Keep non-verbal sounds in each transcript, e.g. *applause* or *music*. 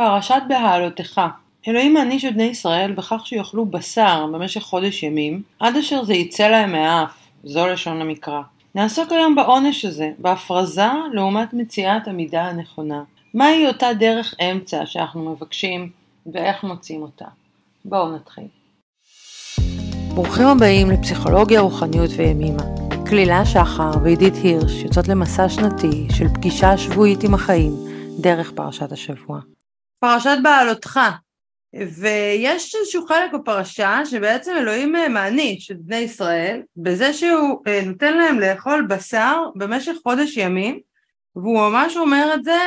פרשת בהעלותך אלוהים מעניש את בני ישראל בכך שיאכלו בשר במשך חודש ימים, עד אשר זה יצא להם מהאף, זו לשון המקרא. נעסוק היום בעונש הזה, בהפרזה לעומת מציאת המידה הנכונה. מהי אותה דרך אמצע שאנחנו מבקשים ואיך מוצאים אותה? בואו נתחיל. ברוכים הבאים לפסיכולוגיה, רוחניות וימימה. כלילה שחר ועידית הירש יוצאות למסע שנתי של פגישה שבועית עם החיים דרך פרשת השבוע. פרשת בעלותך, ויש איזשהו חלק בפרשה שבעצם אלוהים אה, מעניש את בני ישראל בזה שהוא אה, נותן להם לאכול בשר במשך חודש ימים והוא ממש אומר את זה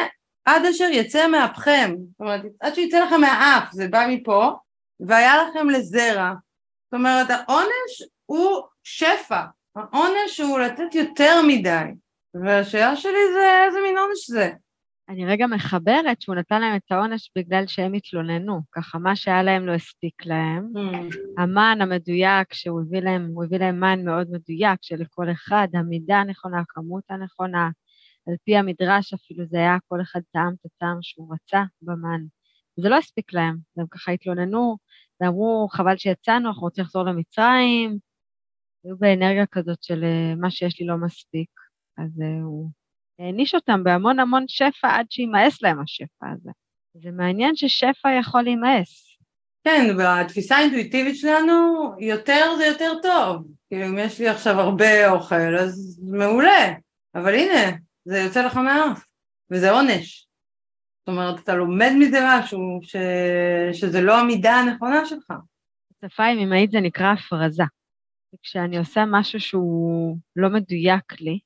עד אשר יצא מאפכם, זאת אומרת עד שיצא לכם מהאף, זה בא מפה והיה לכם לזרע, זאת אומרת העונש הוא שפע, העונש הוא לתת יותר מדי. והשאלה שלי זה איזה מין עונש זה אני רגע מחברת שהוא נתן להם את העונש בגלל שהם התלוננו, ככה מה שהיה להם לא הספיק להם. Mm. המן המדויק שהוא הביא להם, הוא הביא להם מן מאוד מדויק שלכל אחד, המידה הנכונה, הכמות הנכונה, על פי המדרש אפילו זה היה כל אחד טעם את הטעם שהוא רצה במן. זה לא הספיק להם, הם ככה התלוננו ואמרו חבל שיצאנו, אנחנו רוצים לחזור למצרים, היו באנרגיה כזאת של מה שיש לי לא מספיק, אז אה, הוא העניש אותם בהמון המון שפע עד שימאס להם השפע הזה. זה מעניין ששפע יכול להימאס. כן, בתפיסה האינטואיטיבית שלנו, יותר זה יותר טוב. כאילו, אם יש לי עכשיו הרבה אוכל, אז מעולה. אבל הנה, זה יוצא לך מהאף, וזה עונש. זאת אומרת, אתה לומד מזה משהו ש... שזה לא המידה הנכונה שלך. בשפה ימימאית זה נקרא הפרזה. וכשאני עושה משהו שהוא לא מדויק לי,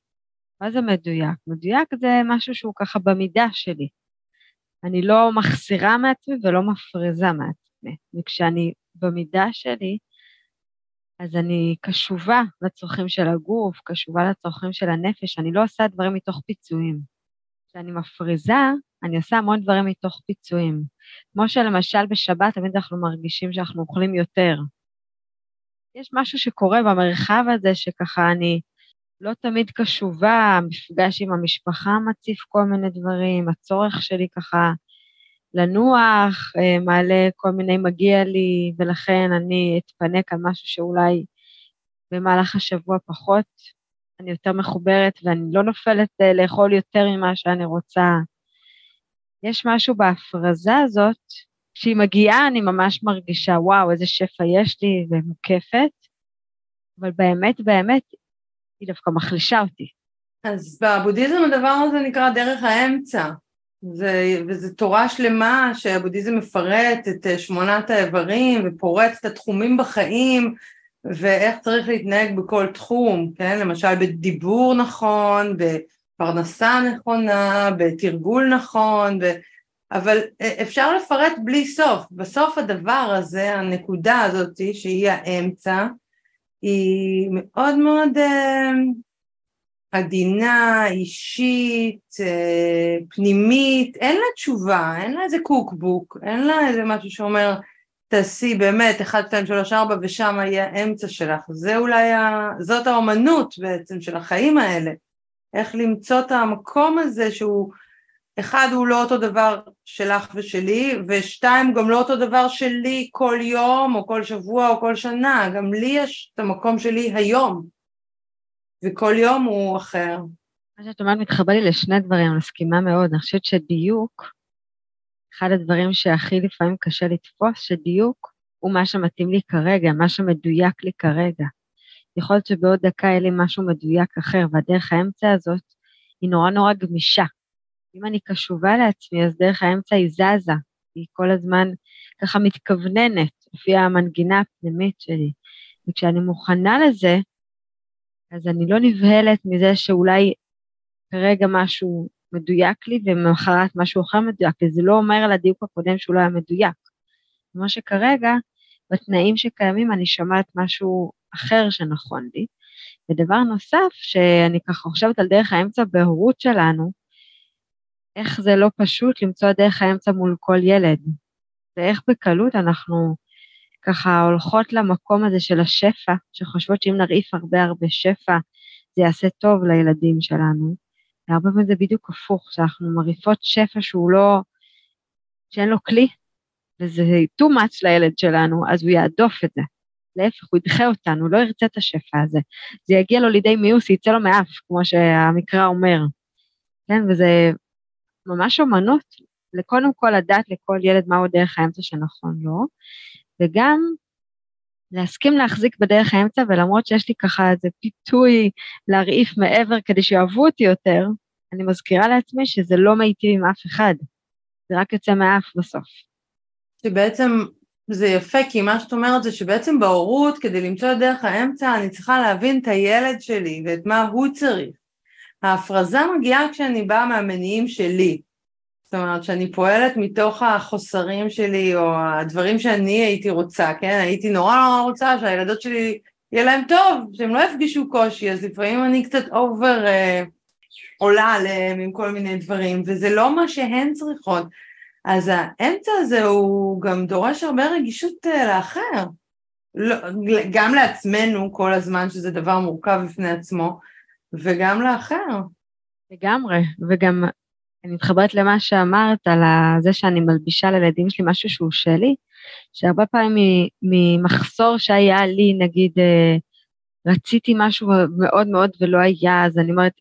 מה זה מדויק? מדויק זה משהו שהוא ככה במידה שלי. אני לא מחסירה מעצמי ולא מפריזה מעצמי. וכשאני במידה שלי, אז אני קשובה לצרכים של הגוף, קשובה לצרכים של הנפש, אני לא עושה דברים מתוך פיצויים. כשאני מפריזה, אני עושה המון דברים מתוך פיצויים. כמו שלמשל בשבת תמיד אנחנו מרגישים שאנחנו אוכלים יותר. יש משהו שקורה במרחב הזה שככה אני לא תמיד קשובה, המפגש עם המשפחה מציף כל מיני דברים, הצורך שלי ככה לנוח, אה, מעלה כל מיני מגיע לי, ולכן אני אתפנק על משהו שאולי במהלך השבוע פחות, אני יותר מחוברת ואני לא נופלת אה, לאכול יותר ממה שאני רוצה. יש משהו בהפרזה הזאת, כשהיא מגיעה אני ממש מרגישה, וואו, איזה שפע יש לי ומוקפת, אבל באמת, באמת, היא דווקא מחלישה אותי. אז בבודהיזם הדבר הזה נקרא דרך האמצע, זה, וזו תורה שלמה שהבודהיזם מפרט את אה, שמונת האיברים ופורט את התחומים בחיים ואיך צריך להתנהג בכל תחום, כן? למשל בדיבור נכון, בפרנסה נכונה, בתרגול נכון, ב... אבל אה, אפשר לפרט בלי סוף. בסוף הדבר הזה, הנקודה הזאת שהיא האמצע, היא מאוד מאוד אה, עדינה, אישית, אה, פנימית, אין לה תשובה, אין לה איזה קוקבוק, אין לה איזה משהו שאומר תעשי באמת 1, 2, 3, 4 ושם יהיה האמצע שלך, זה אולי, ה... זאת האומנות בעצם של החיים האלה, איך למצוא את המקום הזה שהוא אחד הוא לא אותו דבר שלך ושלי, ושתיים גם לא אותו דבר שלי כל יום או כל שבוע או כל שנה, גם לי יש את המקום שלי היום, וכל יום הוא אחר. מה שאת אומרת מתחבר לי לשני דברים, אני מסכימה מאוד, אני חושבת שדיוק, אחד הדברים שהכי לפעמים קשה לתפוס, שדיוק הוא מה שמתאים לי כרגע, מה שמדויק לי כרגע. יכול להיות שבעוד דקה יהיה לי משהו מדויק אחר, והדרך האמצע הזאת היא נורא נורא גמישה. אם אני קשובה לעצמי, אז דרך האמצע היא זזה, היא כל הזמן ככה מתכווננת לפי המנגינה הפנימית שלי. וכשאני מוכנה לזה, אז אני לא נבהלת מזה שאולי כרגע משהו מדויק לי ומחרת משהו אחר מדויק לי, זה לא אומר על הדיוק הקודם שהוא לא היה מדויק. כמו שכרגע, בתנאים שקיימים אני שומעת משהו אחר שנכון לי. ודבר נוסף, שאני ככה חושבת על דרך האמצע בהורות שלנו, איך זה לא פשוט למצוא דרך האמצע מול כל ילד, ואיך בקלות אנחנו ככה הולכות למקום הזה של השפע, שחושבות שאם נרעיף הרבה הרבה שפע, זה יעשה טוב לילדים שלנו. והרבה פעמים זה בדיוק הפוך, שאנחנו מרעיפות שפע שהוא לא, שאין לו כלי, וזה too much לילד שלנו, אז הוא יעדוף את זה. להפך, הוא ידחה אותנו, הוא לא ירצה את השפע הזה. זה יגיע לו לידי מיוס, יצא לו מאף, כמו שהמקרא אומר. כן, וזה ממש אומנות, לקודם כל לדעת לכל ילד מהו דרך האמצע שנכון לו, וגם להסכים להחזיק בדרך האמצע, ולמרות שיש לי ככה איזה פיתוי להרעיף מעבר כדי שיאהבו אותי יותר, אני מזכירה לעצמי שזה לא מיטיב עם אף אחד, זה רק יוצא מהאף בסוף. שבעצם זה יפה, כי מה שאת אומרת זה שבעצם בהורות, כדי למצוא את דרך האמצע, אני צריכה להבין את הילד שלי ואת מה הוא צריך. ההפרזה מגיעה כשאני באה מהמניעים שלי. זאת אומרת, שאני פועלת מתוך החוסרים שלי, או הדברים שאני הייתי רוצה, כן? הייתי נורא נורא רוצה שהילדות שלי יהיה להם טוב, שהם לא יפגישו קושי, אז לפעמים אני קצת אובר אה, עולה עליהם עם כל מיני דברים, וזה לא מה שהן צריכות. אז האמצע הזה הוא גם דורש הרבה רגישות אה, לאחר. לא, גם לעצמנו כל הזמן, שזה דבר מורכב בפני עצמו, וגם לאחר. לגמרי, וגם אני מתחברת למה שאמרת על זה שאני מלבישה לילדים שלי משהו שהוא שלי, שהרבה פעמים ממחסור שהיה לי, נגיד, אה, רציתי משהו מאוד מאוד ולא היה, אז אני אומרת,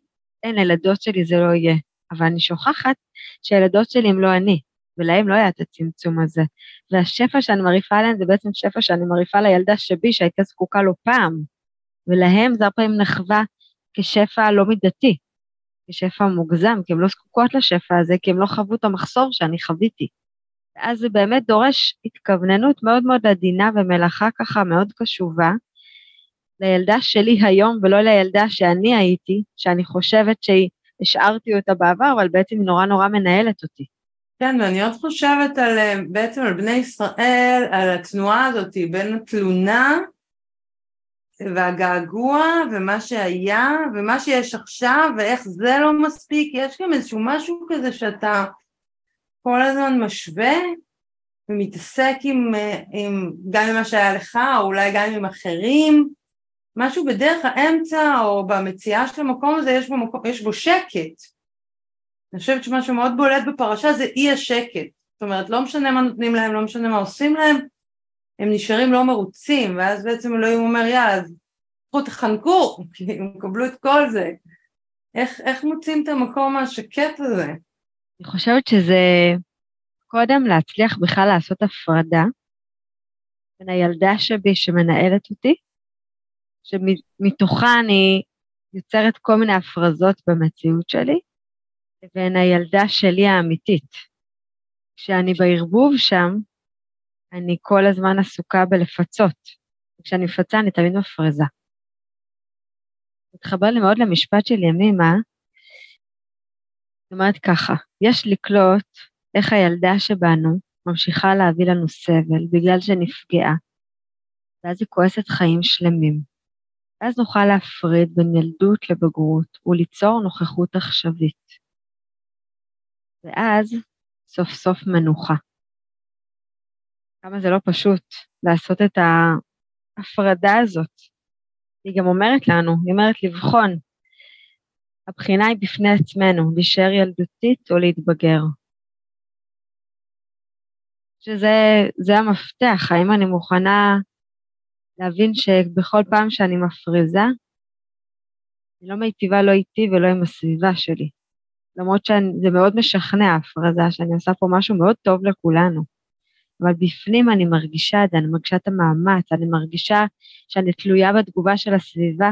אין, לילדות שלי זה לא יהיה. אבל אני שוכחת שהילדות שלי הם לא אני, ולהם לא היה את הצמצום הזה. והשפע שאני מרעיפה עליהם זה בעצם שפע שאני מרעיפה לילדה שבי, שהייתה זקוקה לו פעם, ולהם זה הרבה פעמים נחווה כשפע לא מידתי. כשפע מוגזם, כי הן לא זקוקות לשפע הזה, כי הן לא חוו את המחסור שאני חוויתי. ואז זה באמת דורש התכווננות מאוד מאוד עדינה ומלאכה ככה מאוד קשובה לילדה שלי היום ולא לילדה שאני הייתי, שאני חושבת שהשארתי אותה בעבר, אבל בעצם היא נורא נורא מנהלת אותי. כן, ואני עוד חושבת על, בעצם על בני ישראל, על התנועה הזאת בין התלונה והגעגוע ומה שהיה ומה שיש עכשיו ואיך זה לא מספיק, יש גם איזשהו משהו כזה שאתה כל הזמן משווה ומתעסק עם, עם, גם עם מה שהיה לך או אולי גם עם אחרים, משהו בדרך האמצע או במציאה של המקום הזה יש בו, יש בו שקט. אני חושבת שמשהו מאוד בולט בפרשה זה אי השקט. זאת אומרת, לא משנה מה נותנים להם, לא משנה מה עושים להם, הם נשארים לא מרוצים, ואז בעצם אלוהים אומר, יאללה, אז קחו תחנקו, *laughs* הם יקבלו את כל זה. איך, איך מוצאים את המקום השקט הזה? אני חושבת שזה קודם להצליח בכלל לעשות הפרדה בין הילדה שבי שמנהלת אותי, שמתוכה אני יוצרת כל מיני הפרזות במציאות שלי, לבין הילדה שלי האמיתית. כשאני בערבוב שם, אני כל הזמן עסוקה בלפצות. כשאני מפצה אני תמיד מפרזה. מתחבר לי מאוד למשפט של ימימה, זאת אומרת ככה, יש לקלוט איך הילדה שבנו ממשיכה להביא לנו סבל בגלל שנפגעה, ואז היא כועסת חיים שלמים. ואז נוכל להפריד בין ילדות לבגרות וליצור נוכחות עכשווית. ואז סוף סוף מנוחה. כמה זה לא פשוט לעשות את ההפרדה הזאת. היא גם אומרת לנו, היא אומרת לבחון. הבחינה היא בפני עצמנו, להישאר ילדותית או להתבגר. שזה המפתח, האם אני מוכנה להבין שבכל פעם שאני מפריזה, אני לא מיטיבה לא איתי ולא עם הסביבה שלי. למרות שזה מאוד משכנע, ההפרזה, שאני עושה פה משהו מאוד טוב לכולנו. אבל בפנים אני מרגישה את זה, אני מרגישה את המאמץ, אני מרגישה שאני תלויה בתגובה של הסביבה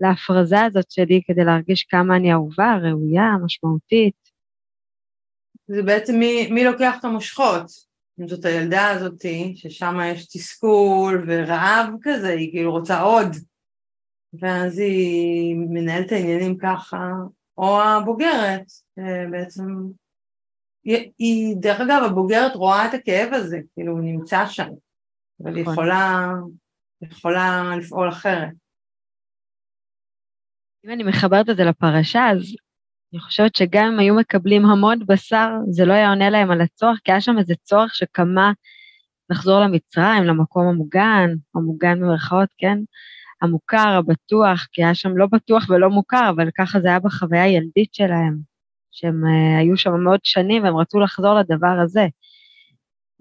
להפרזה הזאת שלי כדי להרגיש כמה אני אהובה, ראויה, משמעותית. זה בעצם מי, מי לוקח את המושכות. אם זאת הילדה הזאתי, ששם יש תסכול ורעב כזה, היא כאילו רוצה עוד. ואז היא מנהלת העניינים ככה, או הבוגרת, בעצם היא, דרך אגב, הבוגרת רואה את הכאב הזה, כאילו הוא נמצא שם, אבל היא נכון. יכולה, יכולה לפעול אחרת. אם אני מחברת את זה לפרשה, אז אני חושבת שגם אם היו מקבלים המון בשר, זה לא היה עונה להם על הצורך, כי היה שם איזה צורך שקמה לחזור למצרים, למקום המוגן, המוגן במרכאות, כן? המוכר, הבטוח, כי היה שם לא בטוח ולא מוכר, אבל ככה זה היה בחוויה הילדית שלהם. שהם uh, היו שם מאוד שנים והם רצו לחזור לדבר הזה.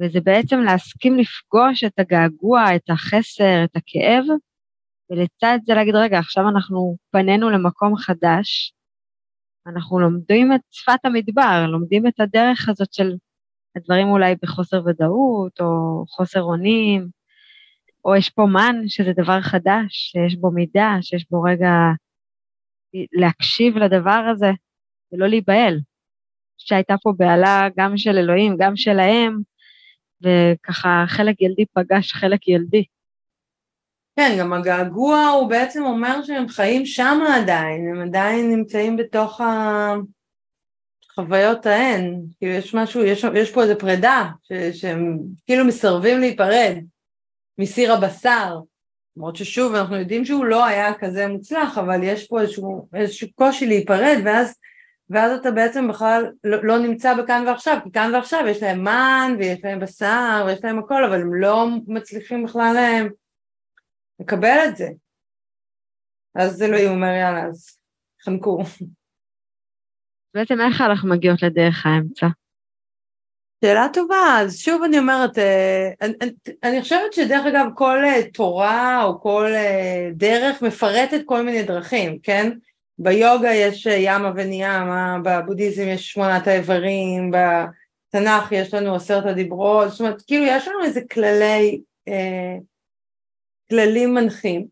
וזה בעצם להסכים לפגוש את הגעגוע, את החסר, את הכאב, ולצד זה להגיד, רגע, עכשיו אנחנו פנינו למקום חדש, אנחנו לומדים את שפת המדבר, לומדים את הדרך הזאת של הדברים אולי בחוסר ודאות, או חוסר אונים, או יש פה מן, שזה דבר חדש, שיש בו מידה, שיש בו רגע להקשיב לדבר הזה, ולא להיבהל. שהייתה פה בהלה גם של אלוהים, גם שלהם, וככה חלק ילדי פגש חלק ילדי. כן, גם הגעגוע הוא בעצם אומר שהם חיים שם עדיין, הם עדיין נמצאים בתוך החוויות ההן, כאילו יש משהו, יש, יש פה איזה פרידה, ש, שהם כאילו מסרבים להיפרד מסיר הבשר, למרות ששוב אנחנו יודעים שהוא לא היה כזה מוצלח, אבל יש פה איזשהו, איזשהו קושי להיפרד, ואז, ואז אתה בעצם בכלל לא, לא נמצא בכאן ועכשיו, כי כאן ועכשיו יש להם מן ויש להם בשר ויש להם הכל, אבל הם לא מצליחים בכלל להם לקבל את זה. אז אלוהים אומר יאללה, אז חנקו. בעצם איך אנחנו מגיעות לדרך האמצע? שאלה טובה, אז שוב אני אומרת, אה, אני, אני חושבת שדרך אגב כל אה, תורה או כל אה, דרך מפרטת כל מיני דרכים, כן? ביוגה יש ימה וניאמה, בבודהיזם יש שמונת האיברים, בתנ"ך יש לנו עשרת הדיברות, זאת אומרת, כאילו יש לנו איזה כללי, כללים מנחים,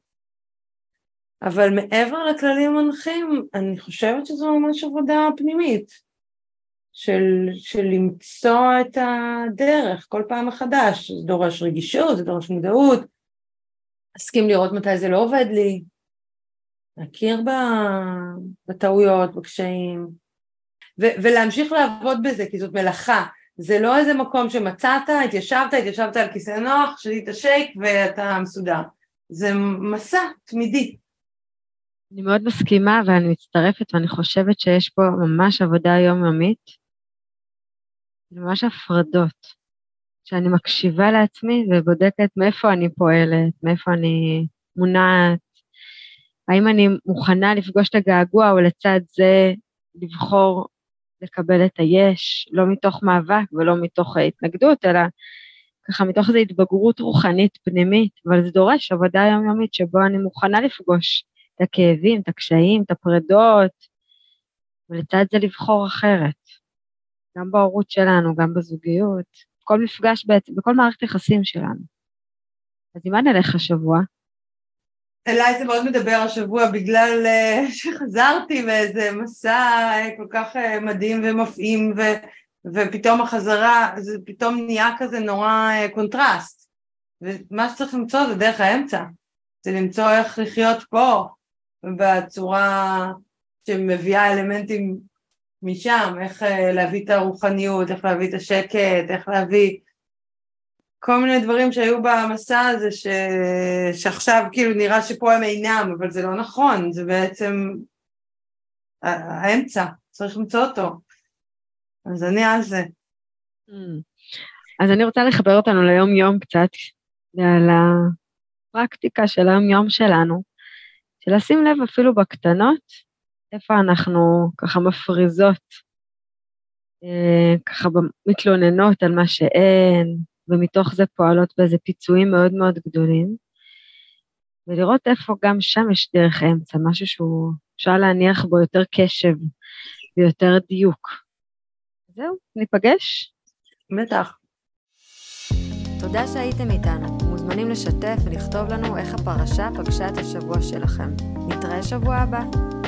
אבל מעבר לכללים המנחים, אני חושבת שזו ממש עבודה פנימית. של, של למצוא את הדרך כל פעם מחדש, זה דורש רגישות, זה דורש מודעות, אסכים לראות מתי זה לא עובד לי, להכיר בטעויות, בקשיים, ו- ולהמשיך לעבוד בזה, כי זאת מלאכה, זה לא איזה מקום שמצאת, התיישבת, התיישבת על כיסא נוח, שלית שייק ואתה מסודר, זה מסע תמידי. אני מאוד מסכימה ואני מצטרפת ואני חושבת שיש פה ממש עבודה יומיומית ממש הפרדות. שאני מקשיבה לעצמי ובודקת מאיפה אני פועלת, מאיפה אני מונעת, האם אני מוכנה לפגוש את הגעגוע או לצד זה לבחור לקבל את היש, לא מתוך מאבק ולא מתוך התנגדות, אלא ככה מתוך איזו התבגרות רוחנית פנימית, אבל זה דורש עבודה יומיומית שבו אני מוכנה לפגוש את הכאבים, את הקשיים, את הפרדות, ולצד זה לבחור אחרת. גם בהורות שלנו, גם בזוגיות, כל מפגש בעצם, בכל מערכת יחסים שלנו. אז עם מה נלך השבוע? אליי זה מאוד מדבר השבוע בגלל uh, שחזרתי באיזה מסע uh, כל כך uh, מדהים ומפעים ו, ופתאום החזרה, זה פתאום נהיה כזה נורא uh, קונטרסט ומה שצריך למצוא זה דרך האמצע, זה למצוא איך לחיות פה בצורה שמביאה אלמנטים משם, איך אה, להביא את הרוחניות, איך להביא את השקט, איך להביא כל מיני דברים שהיו במסע הזה ש... שעכשיו כאילו נראה שפה הם אינם, אבל זה לא נכון, זה בעצם האמצע, צריך למצוא אותו. אז אני על זה. Mm. אז אני רוצה לחבר אותנו ליום-יום קצת, על הפרקטיקה של היום-יום שלנו, של לשים לב אפילו בקטנות, איפה אנחנו ככה מפריזות, אה, ככה מתלוננות על מה שאין, ומתוך זה פועלות באיזה פיצויים מאוד מאוד גדולים, ולראות איפה גם שם יש דרך אמצע, משהו שהוא, אפשר להניח בו יותר קשב ויותר דיוק. זהו, ניפגש? בטח. תודה שהייתם איתנו. מוזמנים לשתף ולכתוב לנו איך הפרשה פגשה את השבוע שלכם. נתראה שבוע הבא.